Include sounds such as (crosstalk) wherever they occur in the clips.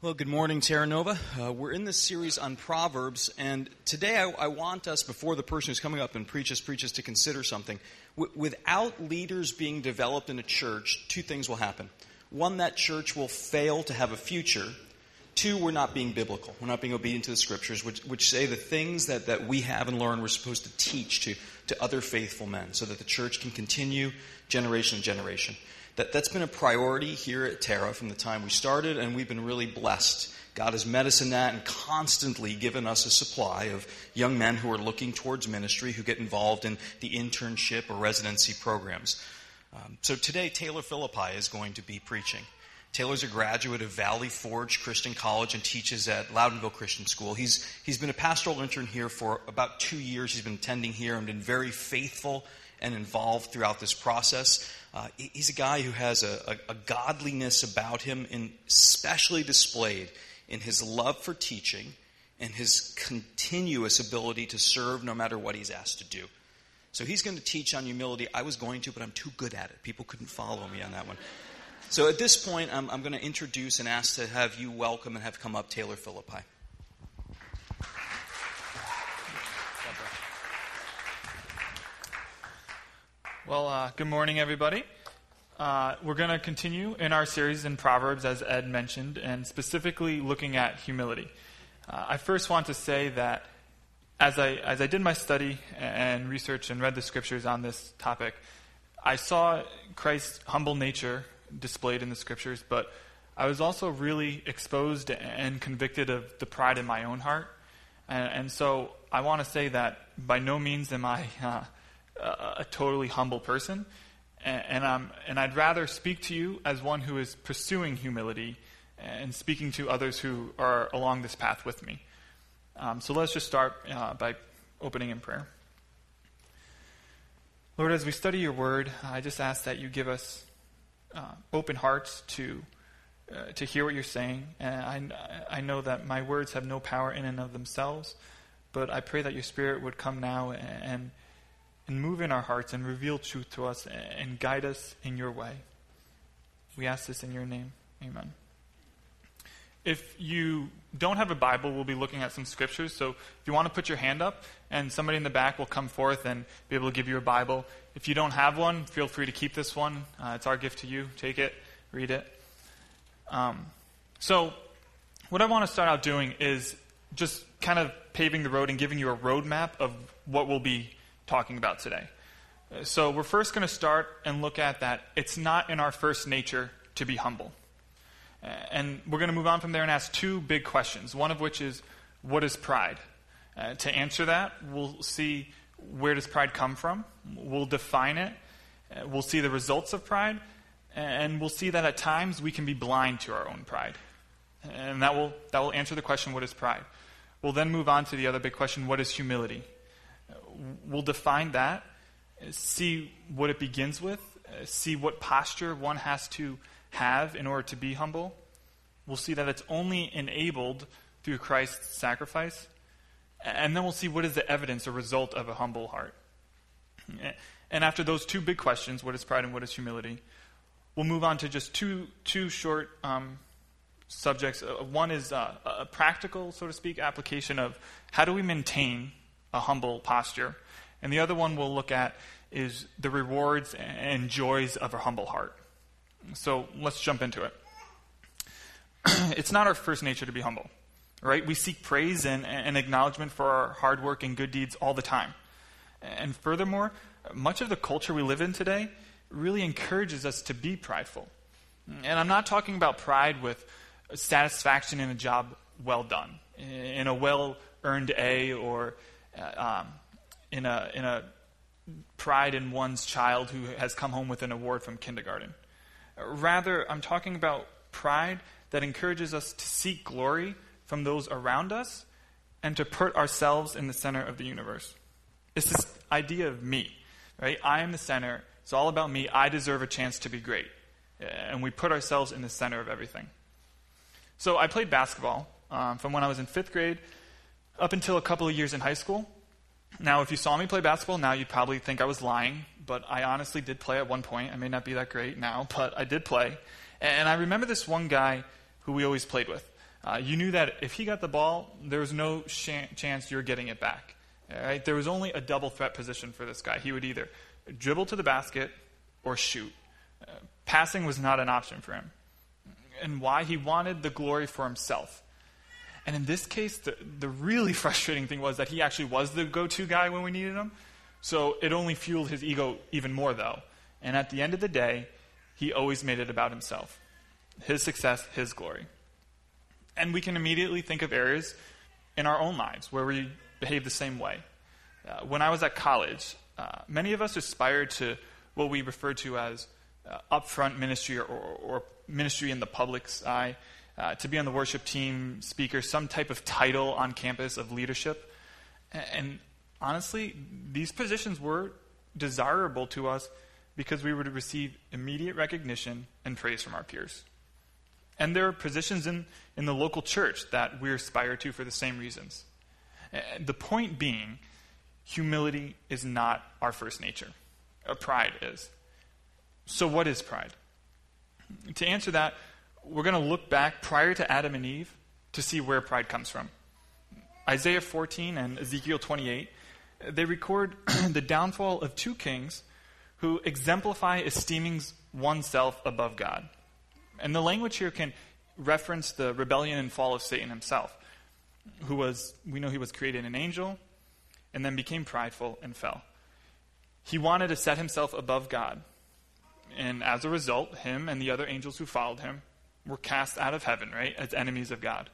Well, good morning, Terra Nova. Uh, we're in this series on Proverbs, and today I, I, want us, before the person who's coming up and preaches, preaches, to consider something. W- without leaders being developed in a church, two things will happen. One, that church will fail to have a future. Two, we're not being biblical. We're not being obedient to the scriptures, which, which say the things that, that we have and learn we're supposed to teach to, to other faithful men so that the church can continue generation to generation that, that's been a priority here at Terra from the time we started, and we've been really blessed. God has met us in that and constantly given us a supply of young men who are looking towards ministry, who get involved in the internship or residency programs. Um, so today, Taylor Phillipi is going to be preaching. Taylor's a graduate of Valley Forge Christian College and teaches at Loudonville Christian School. He's, he's been a pastoral intern here for about two years. He's been attending here and been very faithful and involved throughout this process. Uh, he's a guy who has a, a, a godliness about him, especially displayed in his love for teaching and his continuous ability to serve no matter what he's asked to do. So he's going to teach on humility. I was going to, but I'm too good at it. People couldn't follow me on that one. So at this point, I'm, I'm going to introduce and ask to have you welcome and have come up Taylor Phillipi. Well, uh, good morning, everybody. Uh, we're going to continue in our series in Proverbs, as Ed mentioned, and specifically looking at humility. Uh, I first want to say that as I, as I did my study and research and read the scriptures on this topic, I saw Christ's humble nature displayed in the scriptures, but I was also really exposed and convicted of the pride in my own heart. And, and so I want to say that by no means am I uh, a, a totally humble person. And, and, um, and I'd rather speak to you as one who is pursuing humility and speaking to others who are along this path with me. Um, so let's just start uh, by opening in prayer. Lord, as we study your word, I just ask that you give us uh, open hearts to, uh, to hear what you're saying. And I, I know that my words have no power in and of themselves, but I pray that your spirit would come now and, and move in our hearts and reveal truth to us and guide us in your way. We ask this in your name. Amen. If you don't have a Bible, we'll be looking at some scriptures. So if you want to put your hand up, and somebody in the back will come forth and be able to give you a Bible. If you don't have one, feel free to keep this one. Uh, it's our gift to you. Take it, read it. Um, so, what I want to start out doing is just kind of paving the road and giving you a roadmap of what we'll be talking about today. So, we're first going to start and look at that it's not in our first nature to be humble. And we're going to move on from there and ask two big questions. One of which is, what is pride? Uh, to answer that, we'll see where does pride come from. We'll define it. Uh, we'll see the results of pride. And we'll see that at times we can be blind to our own pride. And that will, that will answer the question, what is pride? We'll then move on to the other big question, what is humility? We'll define that, see what it begins with, see what posture one has to have in order to be humble. We'll see that it's only enabled through Christ's sacrifice. And then we'll see what is the evidence or result of a humble heart. And after those two big questions, what is pride and what is humility, we'll move on to just two, two short um, subjects. Uh, one is uh, a practical, so to speak, application of how do we maintain a humble posture. And the other one we'll look at is the rewards and joys of a humble heart. So let's jump into it. (clears throat) it's not our first nature to be humble, right? We seek praise and, and acknowledgement for our hard work and good deeds all the time. And furthermore, much of the culture we live in today really encourages us to be prideful. And I'm not talking about pride with satisfaction in a job well done, in a well earned A, or um, in, a, in a pride in one's child who has come home with an award from kindergarten. Rather, I'm talking about pride that encourages us to seek glory from those around us and to put ourselves in the center of the universe. It's this idea of me, right? I am the center. It's all about me. I deserve a chance to be great. And we put ourselves in the center of everything. So I played basketball um, from when I was in fifth grade up until a couple of years in high school. Now, if you saw me play basketball now, you'd probably think I was lying, but I honestly did play at one point. I may not be that great now, but I did play. And I remember this one guy who we always played with. Uh, you knew that if he got the ball, there was no sh- chance you're getting it back. Right? There was only a double threat position for this guy. He would either dribble to the basket or shoot. Uh, passing was not an option for him. And why? He wanted the glory for himself. And in this case, the, the really (laughs) frustrating thing was that he actually was the go to guy when we needed him. So it only fueled his ego even more, though. And at the end of the day, he always made it about himself his success, his glory. And we can immediately think of areas in our own lives where we behave the same way. Uh, when I was at college, uh, many of us aspired to what we refer to as uh, upfront ministry or, or, or, ministry in the public's eye, uh, to be on the worship team, speaker, some type of title on campus of leadership. And, honestly, these positions were desirable to us because we would receive immediate recognition and praise from our peers. And there are positions in, in the local church that we aspire to for the same reasons. The point being, humility is not our first nature. Pride is. So, what is pride? To answer that, we're going to look back prior to Adam and Eve to see where pride comes from. Isaiah 14 and Ezekiel 28, they record (clears throat) the downfall of two kings who exemplify esteeming oneself above God. And the language here can reference the rebellion and fall of Satan himself, who was, we know he was created an angel and then became prideful and fell. He wanted to set himself above God. And as a result, him and the other angels who followed him were cast out of heaven, right, as enemies of God.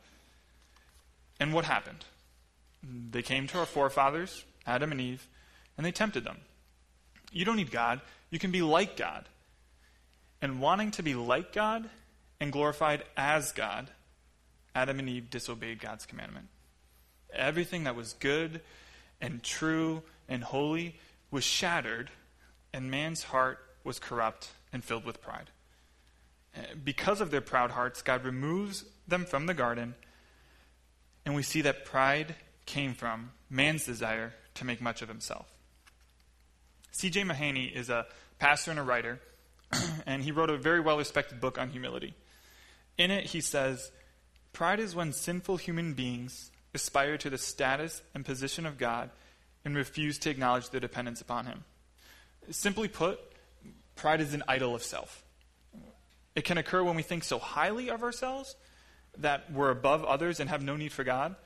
And what happened? They came to our forefathers, Adam and Eve, and they tempted them. You don't need God. You can be like God and wanting to be like God and glorified as God, Adam and Eve disobeyed God's commandment. Everything that was good and true and holy was shattered, and man's heart was corrupt and filled with pride. Because of their proud hearts, God removes them from the garden, and we see that pride came from man's desire to make much of himself. C.J. Mahaney is a pastor and a writer (clears throat) and he wrote a very well respected book on humility. In it, he says, Pride is when sinful human beings aspire to the status and position of God and refuse to acknowledge their dependence upon Him. Simply put, pride is an idol of self. It can occur when we think so highly of ourselves that we're above others and have no need for God,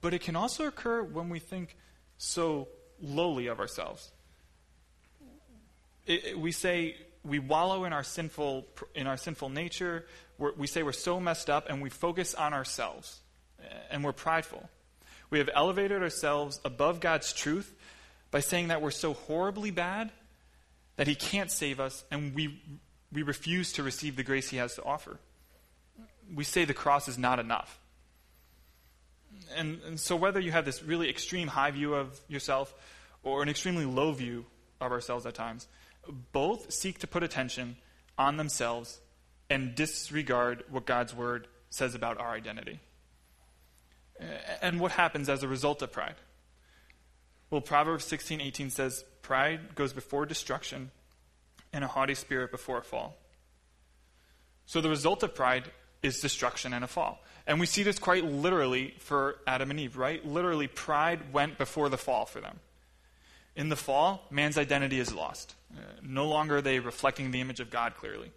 but it can also occur when we think so lowly of ourselves. It, it, we say we wallow in our sinful in our sinful nature. We're, we say we're so messed up, and we focus on ourselves, eh, and we're prideful. We have elevated ourselves above God's truth by saying that we're so horribly bad that He can't save us, and we we refuse to receive the grace He has to offer. We say the cross is not enough. And, and so, whether you have this really extreme high view of yourself or an extremely low view of ourselves at times, both seek to put attention on themselves and disregard what God's word says about our identity. And what happens as a result of pride? Well, Proverbs 16:18 says, "Pride goes before destruction, and a haughty spirit before a fall." So the result of pride is destruction and a fall. And we see this quite literally for Adam and Eve, right? Literally, pride went before the fall for them. In the fall, man's identity is lost. Uh, no longer are they reflecting the image of God clearly.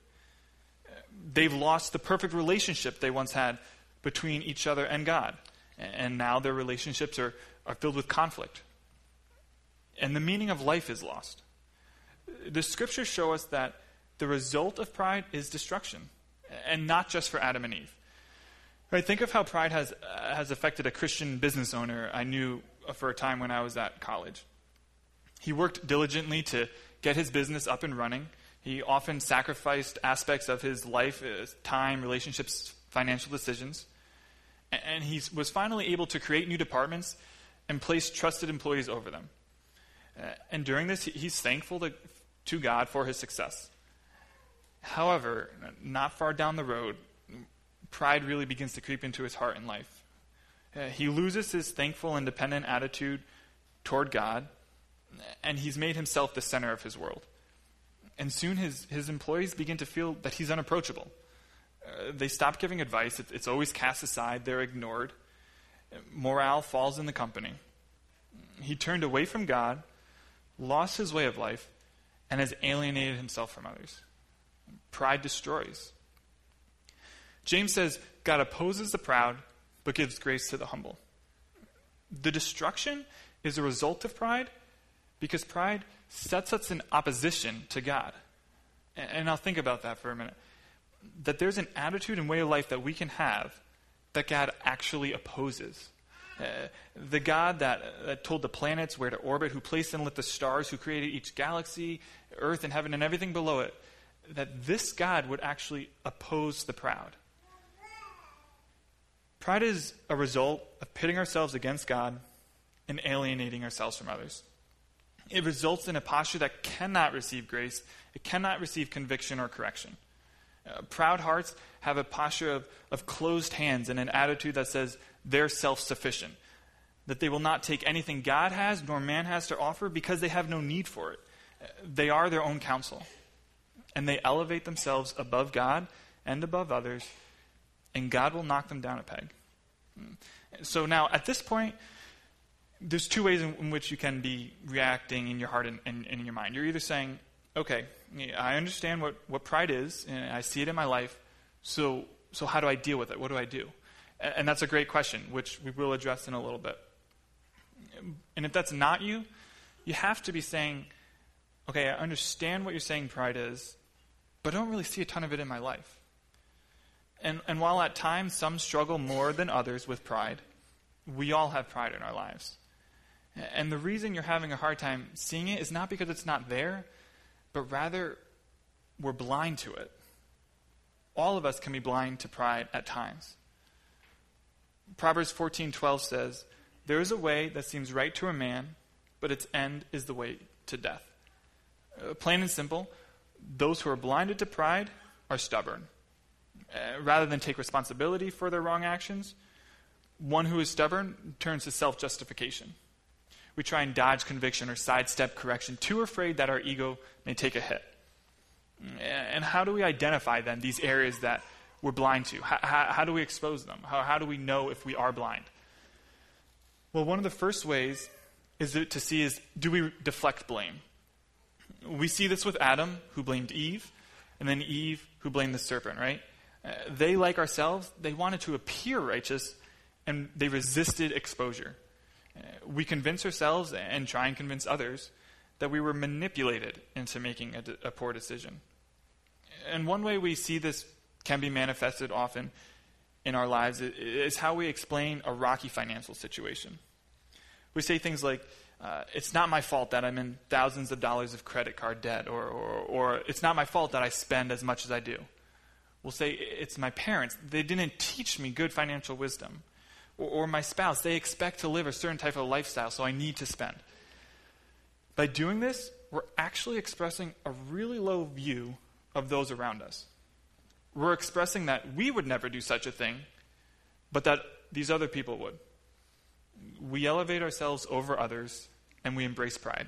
Uh, they've lost the perfect relationship they once had between each other and God. And now their relationships are, are filled with conflict. And the meaning of life is lost. The scriptures show us that the result of pride is destruction, and not just for Adam and Eve. Right, think of how pride has, uh, has affected a Christian business owner I knew for a time when I was at college. He worked diligently to get his business up and running. He often sacrificed aspects of his life, uh, time, relationships, financial decisions. And he was finally able to create new departments and place trusted employees over them. And during this, he's thankful to, to God for his success. However, not far down the road, pride really begins to creep into his heart and life. Uh, he loses his thankful and dependent attitude toward God and he's made himself the center of his world. And soon his, his employees begin to feel that he's unapproachable. Uh, they stop giving advice. It's, it's always cast aside. They're ignored. Morale falls in the company. He turned away from God, lost his way of life, and has alienated himself from others. Pride destroys. James says God opposes the proud, but gives grace to the humble. The destruction is a result of pride because pride sets us in opposition to God. And I'll think about that for a minute. That there's an attitude and way of life that we can have that God actually opposes. Uh, the God that, that told the planets where to orbit, who placed and lit the stars, who created each galaxy, earth and heaven, and everything below it, that this God would actually oppose the proud. Pride is a result of pitting ourselves against God and alienating ourselves from others. It results in a posture that cannot receive grace, it cannot receive conviction or correction. Uh, proud hearts have a posture of, of closed hands and an attitude that says they're self sufficient, that they will not take anything God has nor man has to offer because they have no need for it. Uh, they are their own counsel, and they elevate themselves above God and above others, and God will knock them down a peg. Hmm. So now, at this point, there's two ways in, in, which you can be reacting in your heart and, and, and, in your mind. You're either saying, okay, I understand what, what pride is, and I see it in my life, so, so how do I deal with it? What do I do? And, and that's a great question, which we will address in a little bit. And if that's not you, you have to be saying, okay, I understand what you're saying pride is, but I don't really see a ton of it in my life. And, and while at times some struggle more than others with pride, we all have pride in our lives. And the reason you're having a hard time seeing it is not because it's not there, but rather we're blind to it. All of us can be blind to pride at times. Proverbs 14:12 says, "There is a way that seems right to a man, but its end is the way to death." Uh, plain and simple, those who are blinded to pride are stubborn. Uh, rather than take responsibility for their wrong actions, one who is stubborn turns to self-justification. We try and dodge conviction or sidestep correction, too afraid that our ego may take a hit. And how do we identify then these areas that we're blind to? How, how, how do we expose them? How, how do we know if we are blind? Well, one of the first ways is to see is do we deflect blame? We see this with Adam, who blamed Eve, and then Eve, who blamed the serpent, right? Uh, they, like ourselves, they wanted to appear righteous, and they resisted exposure we convince ourselves and try and convince others that we were manipulated into making a, a poor decision. And one way we see this can be manifested often in our lives is how we explain a rocky financial situation. We say things like, uh, it's not my fault that I'm in thousands of dollars of credit card debt, or, or, or it's not my fault that I spend as much as I do. We'll say, it's my parents. They didn't teach me good financial wisdom or, or my spouse, they expect to live a certain type of lifestyle, so I need to spend. By doing this, we're actually expressing a really low view of those around us. We're expressing that we would never do such a thing, but that these other people would. We elevate ourselves over others, and we embrace pride.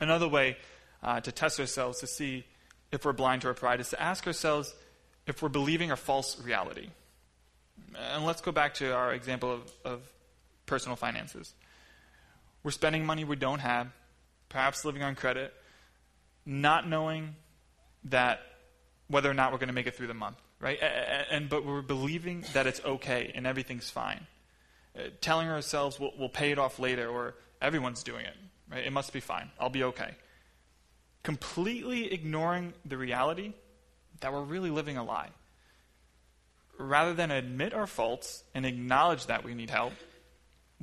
Another way uh, to test ourselves to see if we're blind to our pride is to ask ourselves if we're believing a false reality. And let's go back to our example of, of personal finances. We're spending money we don't have, perhaps living on credit, not knowing that whether or not we're going to make it through the month, right? And but we're believing that it's okay and everything's fine, uh, telling ourselves we'll, we'll pay it off later, or everyone's doing it, right? It must be fine. I'll be okay. Completely ignoring the reality that we're really living a lie rather than admit our faults and acknowledge that we need help,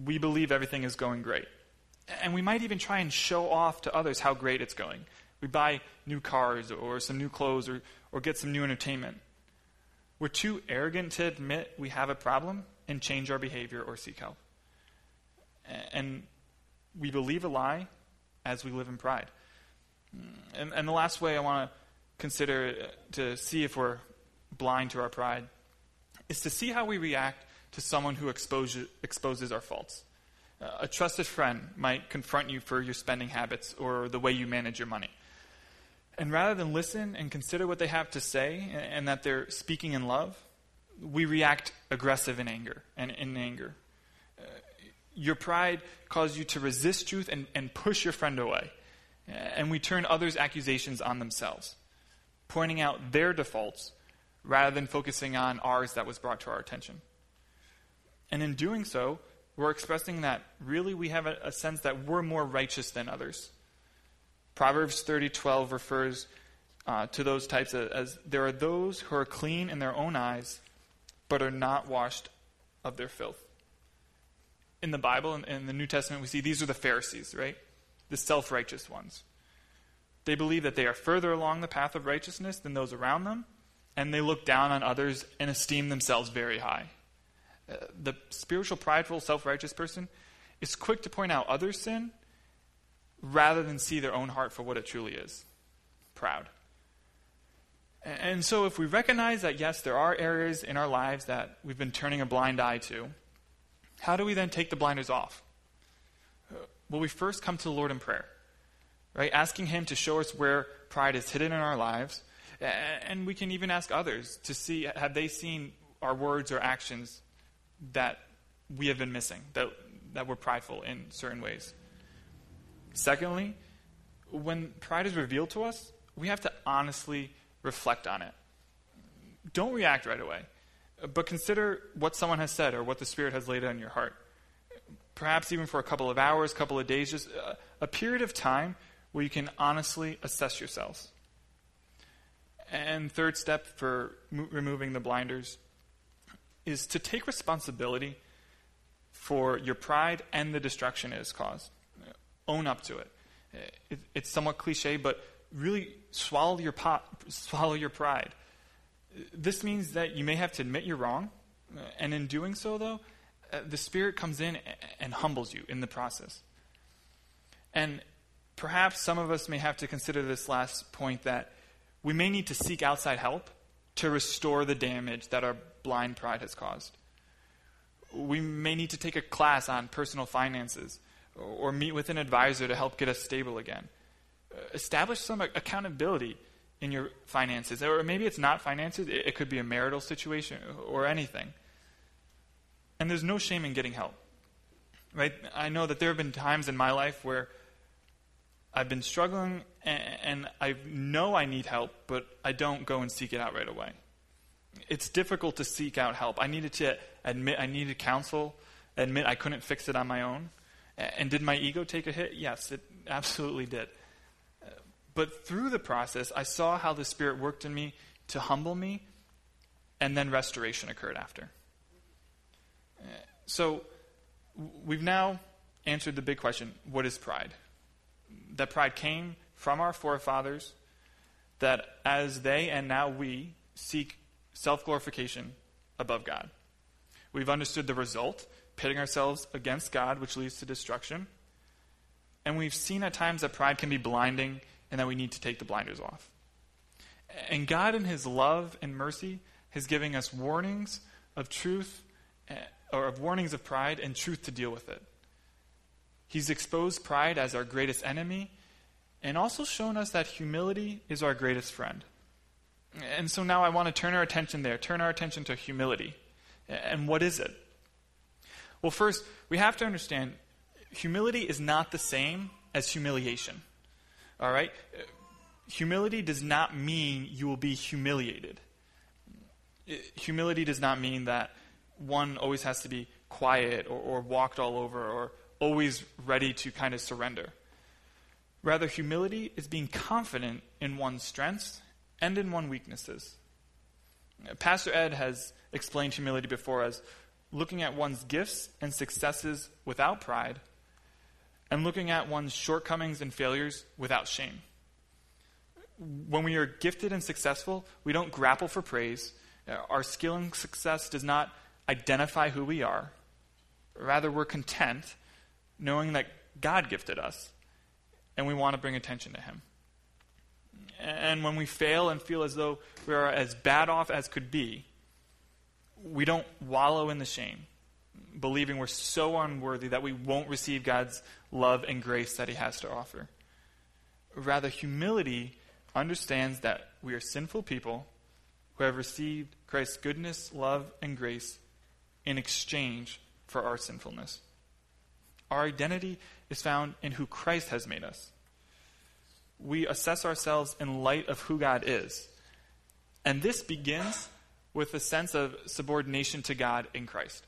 we believe everything is going great. And we might even try and show off to others how great it's going. We buy new cars or some new clothes or, or get some new entertainment. We're too arrogant to admit we have a problem and change our behavior or seek help. And we believe a lie as we live in pride. And, and the last way I want to consider to see if we're blind to our pride is to see how we react to someone who exposes, exposes our faults. Uh, a trusted friend might confront you for your spending habits or the way you manage your money. And rather than listen and consider what they have to say and, and that they're speaking in love, we react aggressive in anger and in anger. Uh, your pride causes you to resist truth and, and push your friend away. And we turn others' accusations on themselves, pointing out their defaults rather than focusing on ours that was brought to our attention. And in doing so, we're expressing that really we have a, a sense that we're more righteous than others. Proverbs 30:12 refers uh, to those types as, as there are those who are clean in their own eyes, but are not washed of their filth. In the Bible, in, in the New Testament, we see these are the Pharisees, right? The self righteous ones. They believe that they are further along the path of righteousness than those around them, and they look down on others and esteem themselves very high. Uh, the spiritual, prideful, self righteous person is quick to point out others' sin rather than see their own heart for what it truly is proud. And so, if we recognize that, yes, there are areas in our lives that we've been turning a blind eye to, how do we then take the blinders off? Well, we first come to the Lord in prayer, right? Asking Him to show us where pride is hidden in our lives. And we can even ask others to see have they seen our words or actions that we have been missing, that, that we're prideful in certain ways. Secondly, when pride is revealed to us, we have to honestly reflect on it. Don't react right away, but consider what someone has said or what the Spirit has laid on your heart. Perhaps even for a couple of hours, couple of days, just a, a period of time where you can honestly assess yourselves. And third step for mo- removing the blinders is to take responsibility for your pride and the destruction it has caused. Own up to it. it it's somewhat cliche, but really swallow your, pot, swallow your pride. This means that you may have to admit you're wrong, and in doing so, though, the Spirit comes in and humbles you in the process. And perhaps some of us may have to consider this last point that we may need to seek outside help to restore the damage that our blind pride has caused. We may need to take a class on personal finances or meet with an advisor to help get us stable again. Uh, establish some accountability in your finances. Or maybe it's not finances, it could be a marital situation or anything. And there's no shame in getting help. Right? I know that there have been times in my life where I've been struggling and I know I need help, but I don't go and seek it out right away. It's difficult to seek out help. I needed to admit I needed counsel, admit I couldn't fix it on my own. And did my ego take a hit? Yes, it (laughs) absolutely did. But through the process, I saw how the Spirit worked in me to humble me, and then restoration occurred after. So we've now answered the big question what is pride? That pride came from our forefathers, that as they and now we seek self glorification above God. We've understood the result, pitting ourselves against God, which leads to destruction. And we've seen at times that pride can be blinding and that we need to take the blinders off. And God, in His love and mercy, has given us warnings of truth, eh, or of warnings of pride and truth to deal with it. He's exposed pride as our greatest enemy and also shown us that humility is our greatest friend. And so now I want to turn our attention there, turn our attention to humility. And what is it? Well, first, we have to understand humility is not the same as humiliation. All right? Humility does not mean you will be humiliated. Humility does not mean that one always has to be quiet or, or walked all over or always ready to kind of surrender. Rather, humility is being confident in one's strengths and in one's weaknesses. Pastor Ed has explained humility before as looking at one's gifts and successes without pride and looking at one's shortcomings and failures without shame. When we are gifted and successful, we don't grapple for praise. Our skill and success does not identify who we are. Rather, we're content knowing that God gifted us and we want to bring attention to Him. And when we fail and feel as though we are as bad off as could be, we don't wallow in the shame, believing we're so unworthy that we won't receive God's love and grace that He has to offer. Rather, humility understands that we are sinful people who have received Christ's goodness, love, and grace in exchange for our sinfulness. Our identity is found in who Christ has made us. We assess ourselves in light of who God is. And this begins with a sense of subordination to God in Christ.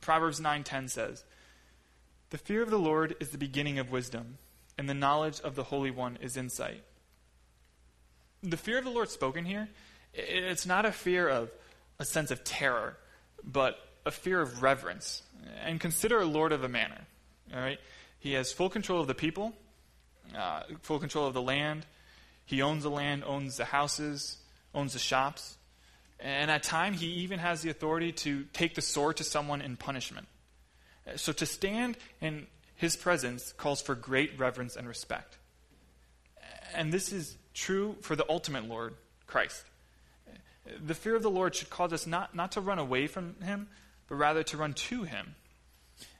Proverbs 9:10 says, "The fear of the Lord is the beginning of wisdom, and the knowledge of the Holy One is insight." The fear of the Lord spoken here, it's not a fear of a sense of terror, but a fear of reverence. And consider a lord of a manor. All right, he has full control of the people, uh, full control of the land. He owns the land, owns the houses, owns the shops, and at time he even has the authority to take the sword to someone in punishment. So to stand in his presence calls for great reverence and respect. And this is true for the ultimate Lord, Christ. The fear of the Lord should cause us not, not to run away from him, but rather to run to him.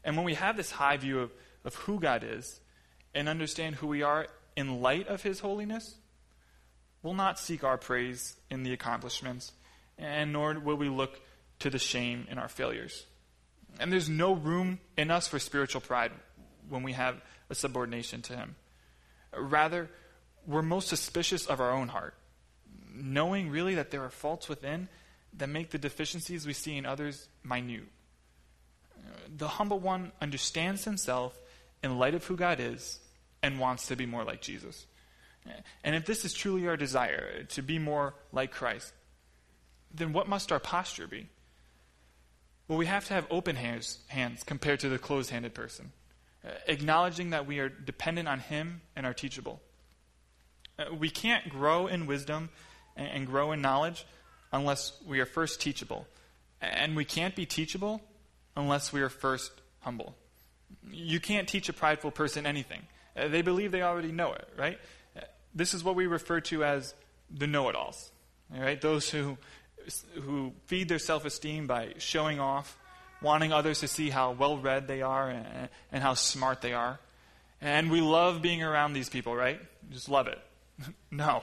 And when we have this high view of, of who God is and understand who we are in light of his holiness, we'll not seek our praise in the accomplishments, and nor will we look to the shame in our failures. And there's no room in us for spiritual pride when we have a subordination to him. Rather, we're most suspicious of our own heart, knowing really that there are faults within that make the deficiencies we see in others minute. The humble one understands himself in light of who God is and wants to be more like Jesus. And if this is truly our desire, to be more like Christ, then what must our posture be? Well, we have to have open hands, hands compared to the closed handed person, acknowledging that we are dependent on Him and are teachable. We can't grow in wisdom and grow in knowledge unless we are first teachable. And we can't be teachable unless we are first humble. You can't teach a prideful person anything. Uh, they believe they already know it, right? Uh, this is what we refer to as the know it alls, right? Those who, who feed their self esteem by showing off, wanting others to see how well read they are and, and how smart they are. And we love being around these people, right? Just love it. (laughs) no,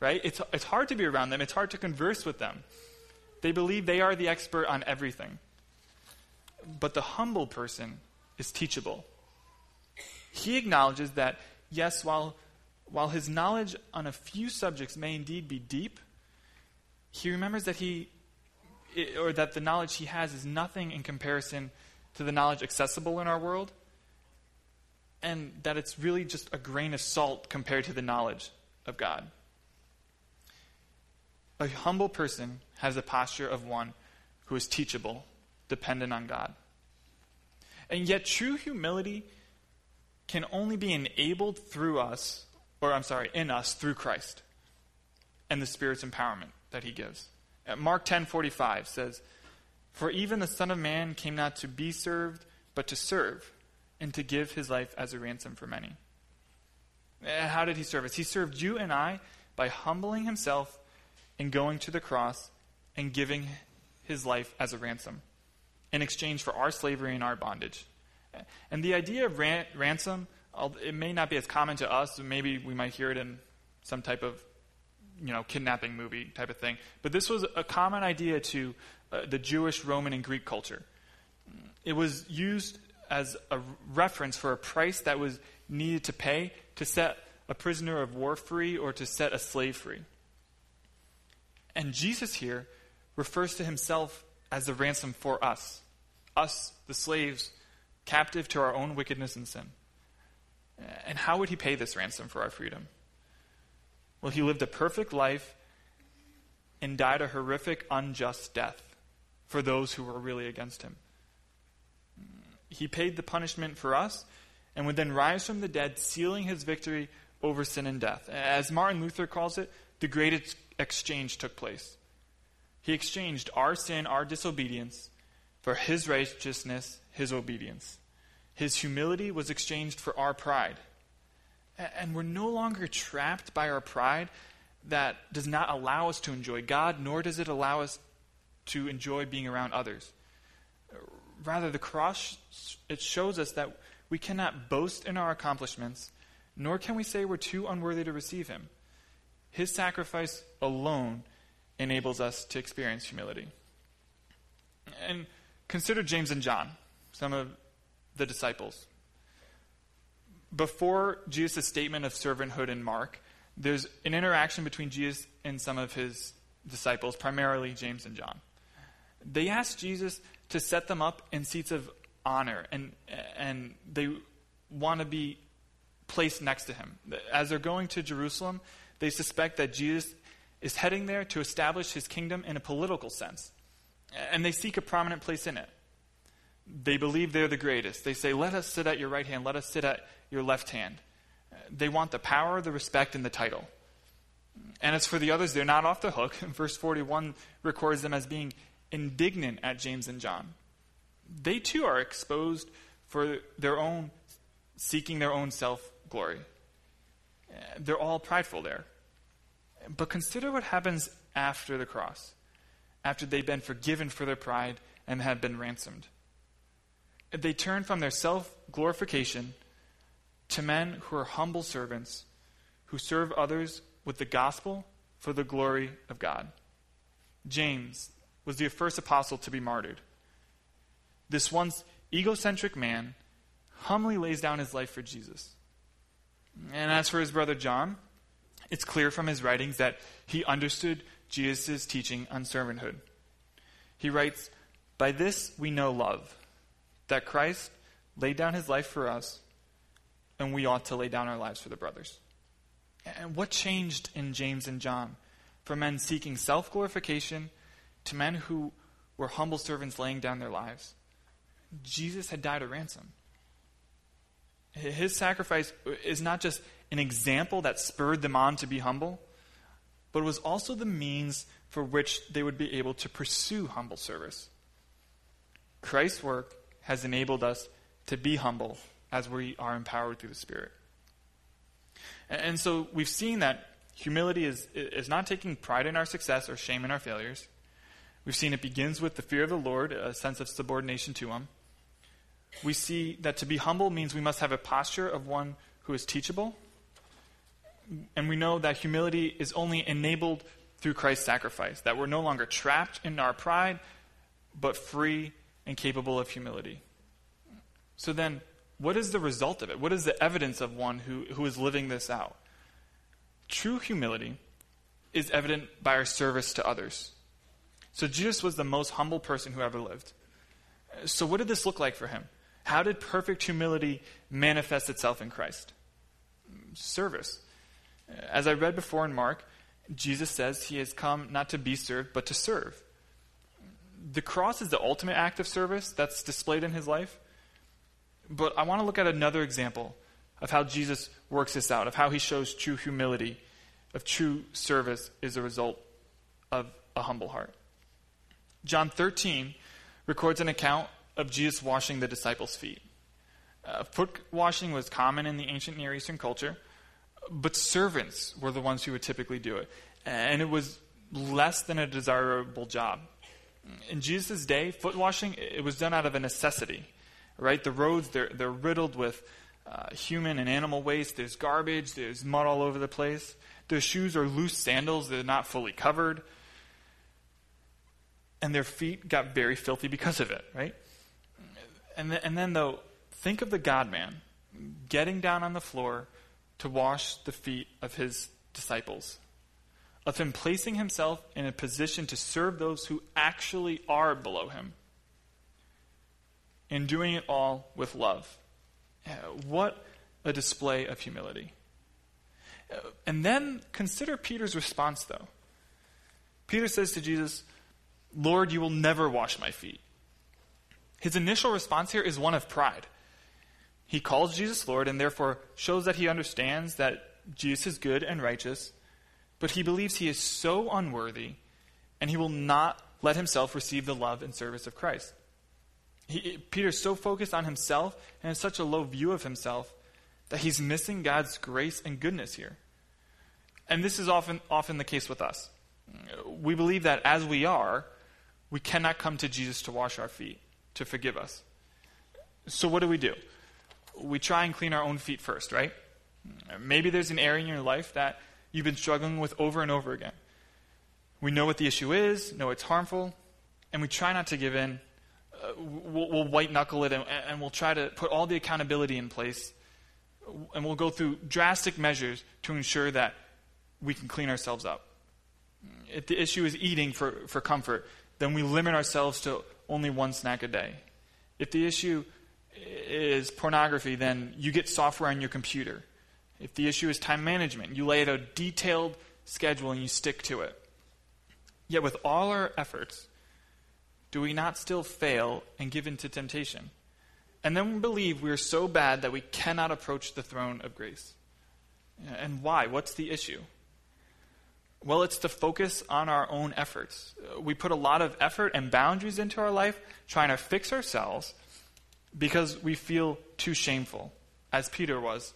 right? It's, it's hard to be around them, it's hard to converse with them. They believe they are the expert on everything. But the humble person is teachable. He acknowledges that, yes, while, while his knowledge on a few subjects may indeed be deep, he remembers that he, or that the knowledge he has is nothing in comparison to the knowledge accessible in our world, and that it's really just a grain of salt compared to the knowledge of God. A humble person has the posture of one who is teachable, dependent on God. And yet, true humility can only be enabled through us, or I'm sorry, in us through Christ and the Spirit's empowerment that He gives. Uh, Mark 10:45 says, "For even the Son of Man came not to be served, but to serve, and to give His life as a ransom for many." And how did he serve us? He served you and I by humbling himself and going to the cross and giving his life as a ransom in exchange for our slavery and our bondage. And the idea of ran- ransom, it may not be as common to us. Maybe we might hear it in some type of, you know, kidnapping movie type of thing. But this was a common idea to uh, the Jewish, Roman, and Greek culture. It was used as a reference for a price that was needed to pay to set a prisoner of war free or to set a slave free. And Jesus here refers to himself as the ransom for us, us, the slaves, captive to our own wickedness and sin. And how would he pay this ransom for our freedom? Well, he lived a perfect life and died a horrific, unjust death for those who were really against him. He paid the punishment for us and would then rise from the dead, sealing his victory over sin and death. As Martin Luther calls it, the great exchange took place. He exchanged our sin, our disobedience, for his righteousness, his obedience. His humility was exchanged for our pride. And we're no longer trapped by our pride that does not allow us to enjoy God, nor does it allow us to enjoy being around others. Rather, the cross, it shows us that we cannot boast in our accomplishments, nor can we say we're too unworthy to receive him. His sacrifice alone enables us to experience humility. And consider James and John, some of the disciples. Before Jesus' statement of servanthood in Mark, there's an interaction between Jesus and some of his disciples, primarily James and John. They ask Jesus to set them up in seats of honor, and, and they want to be placed next to him. As they're going to Jerusalem, they suspect that Jesus is heading there to establish his kingdom in a political sense, and they seek a prominent place in it. They believe they're the greatest. They say, Let us sit at your right hand, let us sit at your left hand. They want the power, the respect, and the title. And as for the others, they're not off the hook. (laughs) Verse 41 records them as being indignant at James and John. They too are exposed for their own seeking their own self glory. Uh, they're all prideful there. But consider what happens after the cross, after they've been forgiven for their pride and have been ransomed. They turn from their self glorification to men who are humble servants who serve others with the gospel for the glory of God. James was the first apostle to be martyred. This once egocentric man humbly lays down his life for Jesus. And as for his brother John, it's clear from his writings that he understood Jesus' teaching on servanthood. He writes, By this we know love, that Christ laid down his life for us, and we ought to lay down our lives for the brothers. And what changed in James and John from men seeking self glorification to men who were humble servants laying down their lives? Jesus had died a ransom. His sacrifice is not just an example that spurred them on to be humble, but was also the means for which they would be able to pursue humble service. Christ's work has enabled us to be humble as we are empowered through the Spirit. And so we've seen that humility is, is not taking pride in our success or shame in our failures. We've seen it begins with the fear of the Lord, a sense of subordination to Him. We see that to be humble means we must have a posture of one who is teachable. And we know that humility is only enabled through Christ's sacrifice, that we're no longer trapped in our pride, but free and capable of humility. So then, what is the result of it? What is the evidence of one who, who is living this out? True humility is evident by our service to others. So Jesus was the most humble person who ever lived. So, what did this look like for him? How did perfect humility manifest itself in Christ? Service. As I read before in Mark, Jesus says he has come not to be served, but to serve. The cross is the ultimate act of service that's displayed in his life. But I want to look at another example of how Jesus works this out, of how he shows true humility, of true service is a result of a humble heart. John 13 records an account of Jesus washing the disciples' feet. Uh, foot washing was common in the ancient Near Eastern culture, but servants were the ones who would typically do it. And it was less than a desirable job. In Jesus' day, foot washing, it was done out of a necessity right? The roads, they're, they're riddled with uh, human and animal waste. There's garbage, there's mud all over the place. Their shoes are loose sandals, they're not fully covered. And their feet got very filthy because of it, right? And, and then, though, think of the God man getting down on the floor to wash the feet of his disciples, of him placing himself in a position to serve those who actually are below him and doing it all with love. Uh, what a display of humility. Uh, and then consider Peter's response, though. Peter says to Jesus, Lord, you will never wash my feet. His initial response here is one of pride. He calls Jesus Lord and therefore shows that he understands that Jesus is good and righteous, but he believes he is so unworthy and he will not let himself receive the love and service of Christ. He, Peter's so focused on himself and has such a low view of himself that he's missing God's grace and goodness here. And this is often, often the case with us. We believe that as we are, we cannot come to Jesus to wash our feet, to forgive us. So what do we do? We try and clean our own feet first, right? Maybe there's an area in your life that you've been struggling with over and over again. We know what the issue is, know it's harmful, and we try not to give in. Uh, we'll, we'll, white knuckle it and, and we'll try to put all the accountability in place. And we'll go through drastic measures to ensure that we can clean ourselves up. If the issue is eating for, for comfort, then we limit ourselves to only one snack a day. If the issue is pornography, then you get software on your computer. If the issue is time management, you lay out a detailed schedule and you stick to it. Yet, with all our efforts, do we not still fail and give in to temptation? And then we believe we are so bad that we cannot approach the throne of grace. And why? What's the issue? Well, it's to focus on our own efforts. We put a lot of effort and boundaries into our life trying to fix ourselves because we feel too shameful, as Peter was,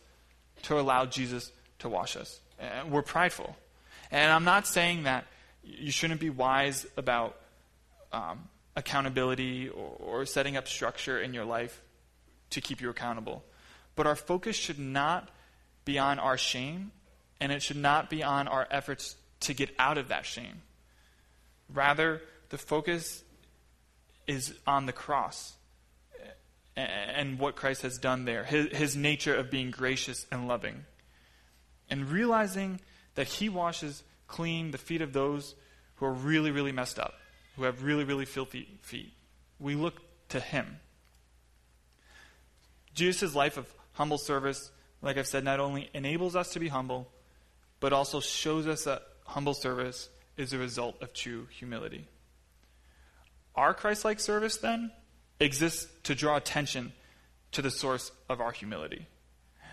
to allow Jesus to wash us. And we're prideful. And I'm not saying that you shouldn't be wise about um, accountability or, or setting up structure in your life to keep you accountable. But our focus should not be on our shame, and it should not be on our efforts to get out of that shame. Rather, the focus is on the cross and what Christ has done there, his, his nature of being gracious and loving. And realizing that he washes clean the feet of those who are really, really messed up, who have really, really filthy feet. We look to him. Jesus' life of humble service, like I've said, not only enables us to be humble, but also shows us that humble service is a result of true humility. Our Christ like service, then, exists to draw attention to the source of our humility.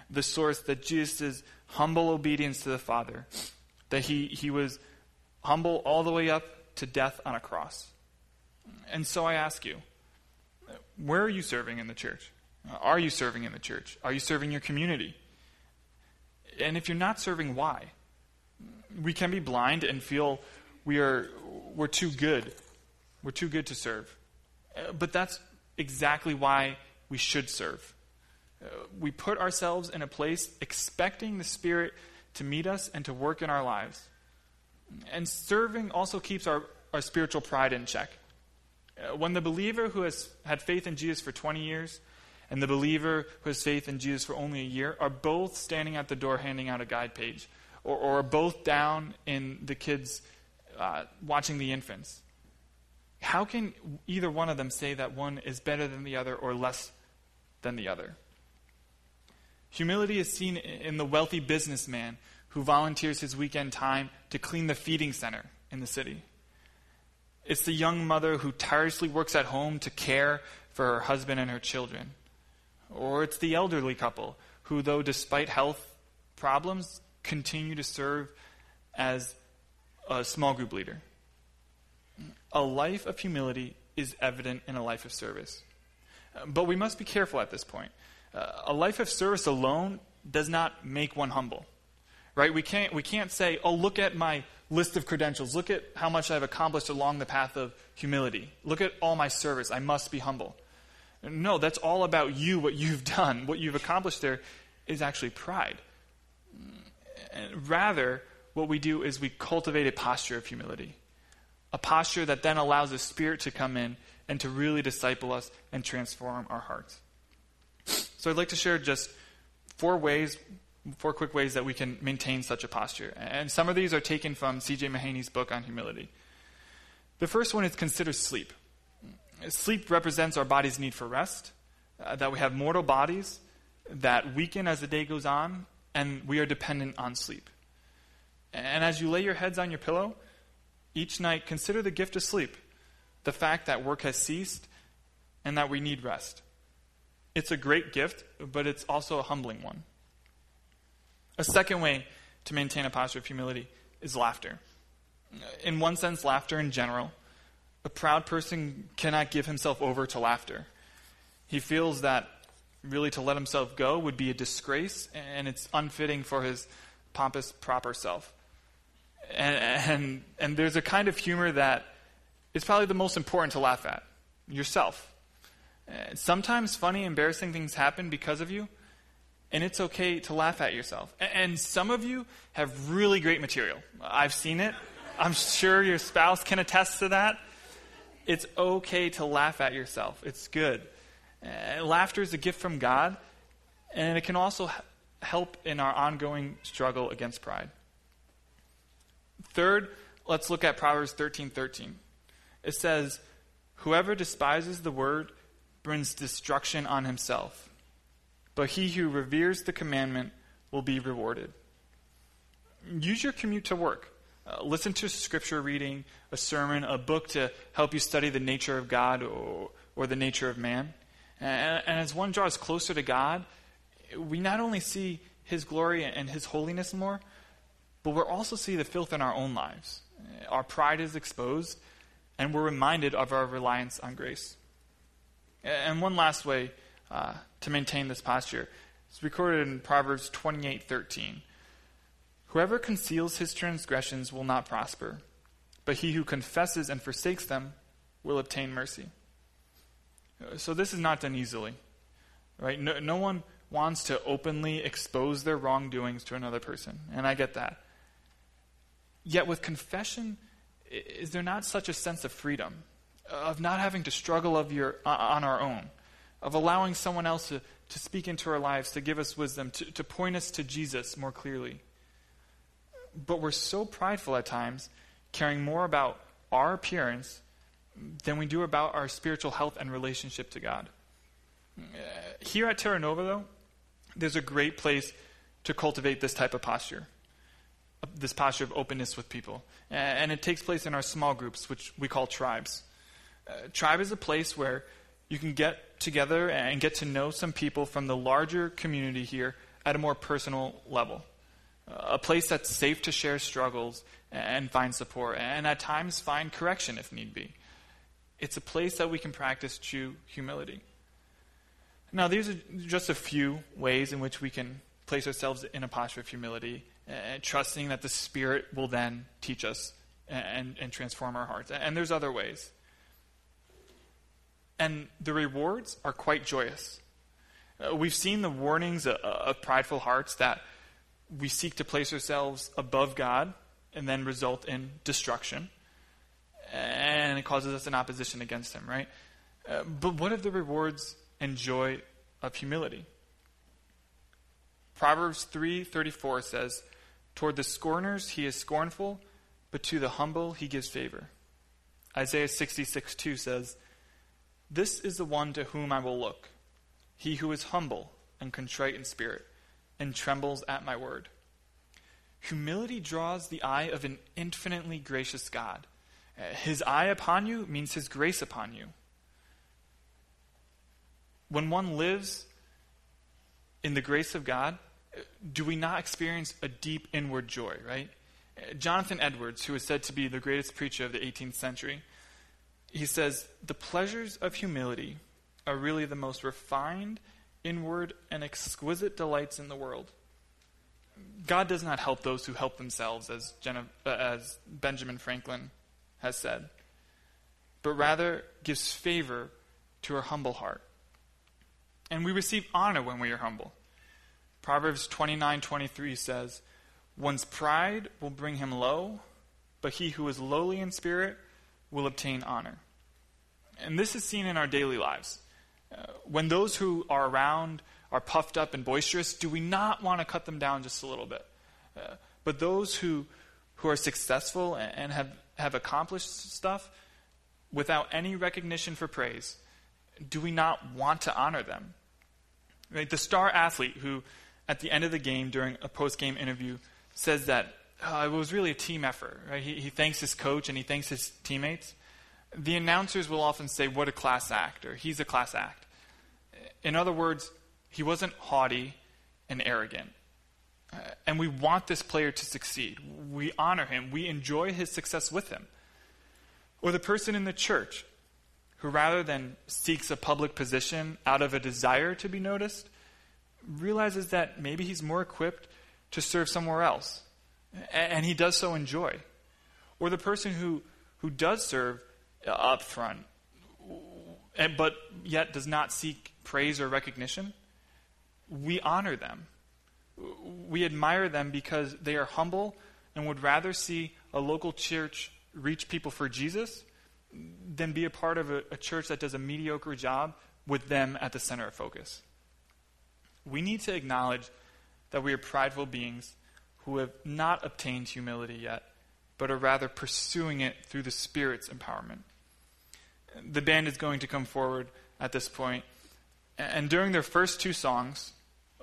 The source that Jesus' humble obedience to the Father, that he, he was humble all the way up to death on a cross. And so I ask you, where are you serving in the church? Are you serving in the church? Are you serving your community? And if you're not serving, why? We can be blind and feel we are we're too good. We're too good to serve. Uh, but that's exactly why we should serve. Uh, we put ourselves in a place expecting the Spirit to meet us and to work in our lives. And serving also keeps our, our spiritual pride in check. Uh, when the believer who has had faith in Jesus for 20 years and the believer who has faith in Jesus for only a year are both standing at the door handing out a guide page or, or both down in the kids uh, watching the infants. How can either one of them say that one is better than the other or less than the other? Humility is seen in the wealthy businessman who volunteers his weekend time to clean the feeding center in the city. It's the young mother who tirelessly works at home to care for her husband and her children. Or it's the elderly couple who, though despite health problems, continue to serve as a small group leader. A life of humility is evident in a life of service. But we must be careful at this point. Uh, a life of service alone does not make one humble. Right? We can't, we can't say, oh, look at my list of credentials. Look at how much I've accomplished along the path of humility. Look at all my service. I must be humble. No, that's all about you, what you've (laughs) done. What you've accomplished there is actually pride. Rather, what we do is we cultivate a posture of humility, a posture that then allows the Spirit to come in and to really disciple us and transform our hearts. So I'd like to share just four ways, four quick ways that we can maintain such a posture. And some of these are taken from C.J. Mahaney's book on humility. The first one is consider sleep. Sleep represents our body's need for rest, uh, that we have mortal bodies that weaken as the day goes on, and we are dependent on sleep. And as you lay your heads on your pillow, each night consider the gift of sleep, the fact that work has ceased and that we need rest. It's a great gift, but it's also a humbling one. A second way to maintain a posture of humility is laughter. In one sense, laughter in general. A proud person cannot give himself over to laughter. He feels that really to let himself go would be a disgrace, and it's unfitting for his pompous, proper self. And, and, and there's a kind of humor that is probably the most important to laugh at yourself. Uh, sometimes funny, embarrassing things happen because of you, and it's okay to laugh at yourself. And some of you have really great material. I've seen it. I'm sure your spouse can attest to that. It's okay to laugh at yourself. It's good. Uh, laughter is a gift from God, and it can also help in our ongoing struggle against pride. Third, let's look at Proverbs 13:13. 13. It says, "Whoever despises the word brings destruction on himself, but he who reveres the commandment will be rewarded." Use your commute to work. Uh, listen to scripture reading, a sermon, a book to help you study the nature of God or, or the nature of man. And, and as one draws closer to God, we not only see his glory and his holiness more, but we also see the filth in our own lives. Our pride is exposed, and we're reminded of our reliance on grace. And one last way uh, to maintain this posture is recorded in Proverbs 28:13. Whoever conceals his transgressions will not prosper, but he who confesses and forsakes them will obtain mercy. So this is not done easily. Right? No, no one wants to openly expose their wrongdoings to another person, and I get that. Yet with confession, is there not such a sense of freedom, of not having to struggle of your, on our own, of allowing someone else to, to speak into our lives, to give us wisdom, to, to point us to Jesus more clearly? But we're so prideful at times, caring more about our appearance than we do about our spiritual health and relationship to God. Here at Terra Nova, though, there's a great place to cultivate this type of posture, this posture of openness with people. And it takes place in our small groups, which we call tribes. Uh, tribe is a place where you can get together and get to know some people from the larger community here at a more personal level. A place that's safe to share struggles and find support, and at times find correction if need be. It's a place that we can practice true humility. Now, these are just a few ways in which we can place ourselves in a posture of humility, and trusting that the Spirit will then teach us and, and transform our hearts. And there's other ways. And the rewards are quite joyous. Uh, we've seen the warnings of, of prideful hearts that we seek to place ourselves above God and then result in destruction. And it causes us an opposition against Him, right? Uh, but what of the rewards and joy of humility. Proverbs 3:34 says, "Toward the scorners he is scornful, but to the humble he gives favor." Isaiah 66:2 says, "This is the one to whom I will look, he who is humble and contrite in spirit, and trembles at my word." Humility draws the eye of an infinitely gracious God. His eye upon you means his grace upon you when one lives in the grace of God, do we not experience a deep inward joy, right? Jonathan Edwards, who is said to be the greatest preacher of the 18th century, he says, The pleasures of humility are really the most refined, inward, and exquisite delights in the world. God does not help those who help themselves, as, uh, as Benjamin Franklin has said, but rather gives favor to our humble heart. And we receive honor when we are humble. Proverbs 29:23 says, "One's pride will bring him low, but he who is lowly in spirit will obtain honor." And this is seen in our daily lives. Uh, when those who are around are puffed up and boisterous, do we not want to cut them down just a little bit? Uh, but those who, who are successful and have, have accomplished stuff without any recognition for praise, do we not want to honor them? Right? The star athlete who, at the end of the game, during a post game interview, says that oh, it was really a team effort. Right? He, he thanks his coach and he thanks his teammates. The announcers will often say, What a class act, or he's a class act. In other words, he wasn't haughty and arrogant. Uh, and we want this player to succeed. We honor him. We enjoy his success with him. Or the person in the church who rather than seeks a public position out of a desire to be noticed, realizes that maybe he's more equipped to serve somewhere else. And he does so in joy. Or the person who, who does serve up front, but yet does not seek praise or recognition, we honor them. We admire them because they are humble and would rather see a local church reach people for Jesus than be a part of a, a church that does a mediocre job with them at the center of focus. We need to acknowledge that we are prideful beings who have not obtained humility yet, but are rather pursuing it through the Spirit's empowerment. The band is going to come forward at this point, and during their first two songs,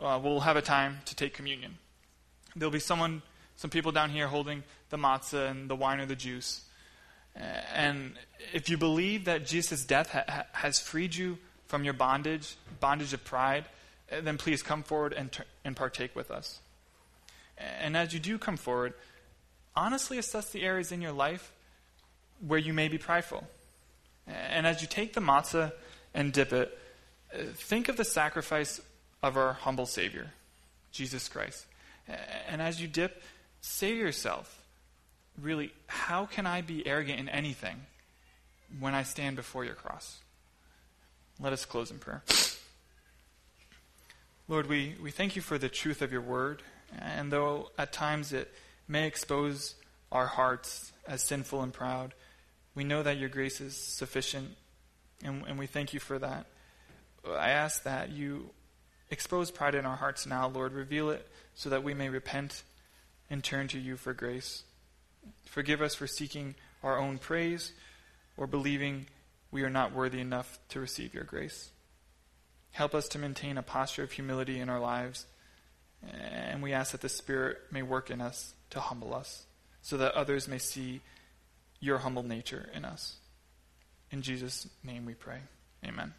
uh, we'll have a time to take communion. There'll be someone, some people down here holding the matzah and the wine or the juice. And if you believe that Jesus' death ha- has freed you from your bondage, bondage of pride, then please come forward and, ter- and partake with us. And as you do come forward, honestly assess the areas in your life where you may be prideful. And as you take the matzah and dip it, think of the sacrifice of our humble Savior, Jesus Christ. And as you dip, say to yourself, really, how can I be arrogant in anything when I stand before your cross? Let us close in prayer. Lord, we, we thank you for the truth of your word, and though at times it may expose our hearts as sinful and proud, we know that your grace is sufficient, and, and we thank you for that. I ask that you expose pride in our hearts now, Lord. Reveal it so that we may repent and turn to you for grace. Forgive us for seeking our own praise or believing we are not worthy enough to receive your grace. Help us to maintain a posture of humility in our lives, and we ask that the Spirit may work in us to humble us, so that others may see your humble nature in us. In Jesus' name we pray. Amen.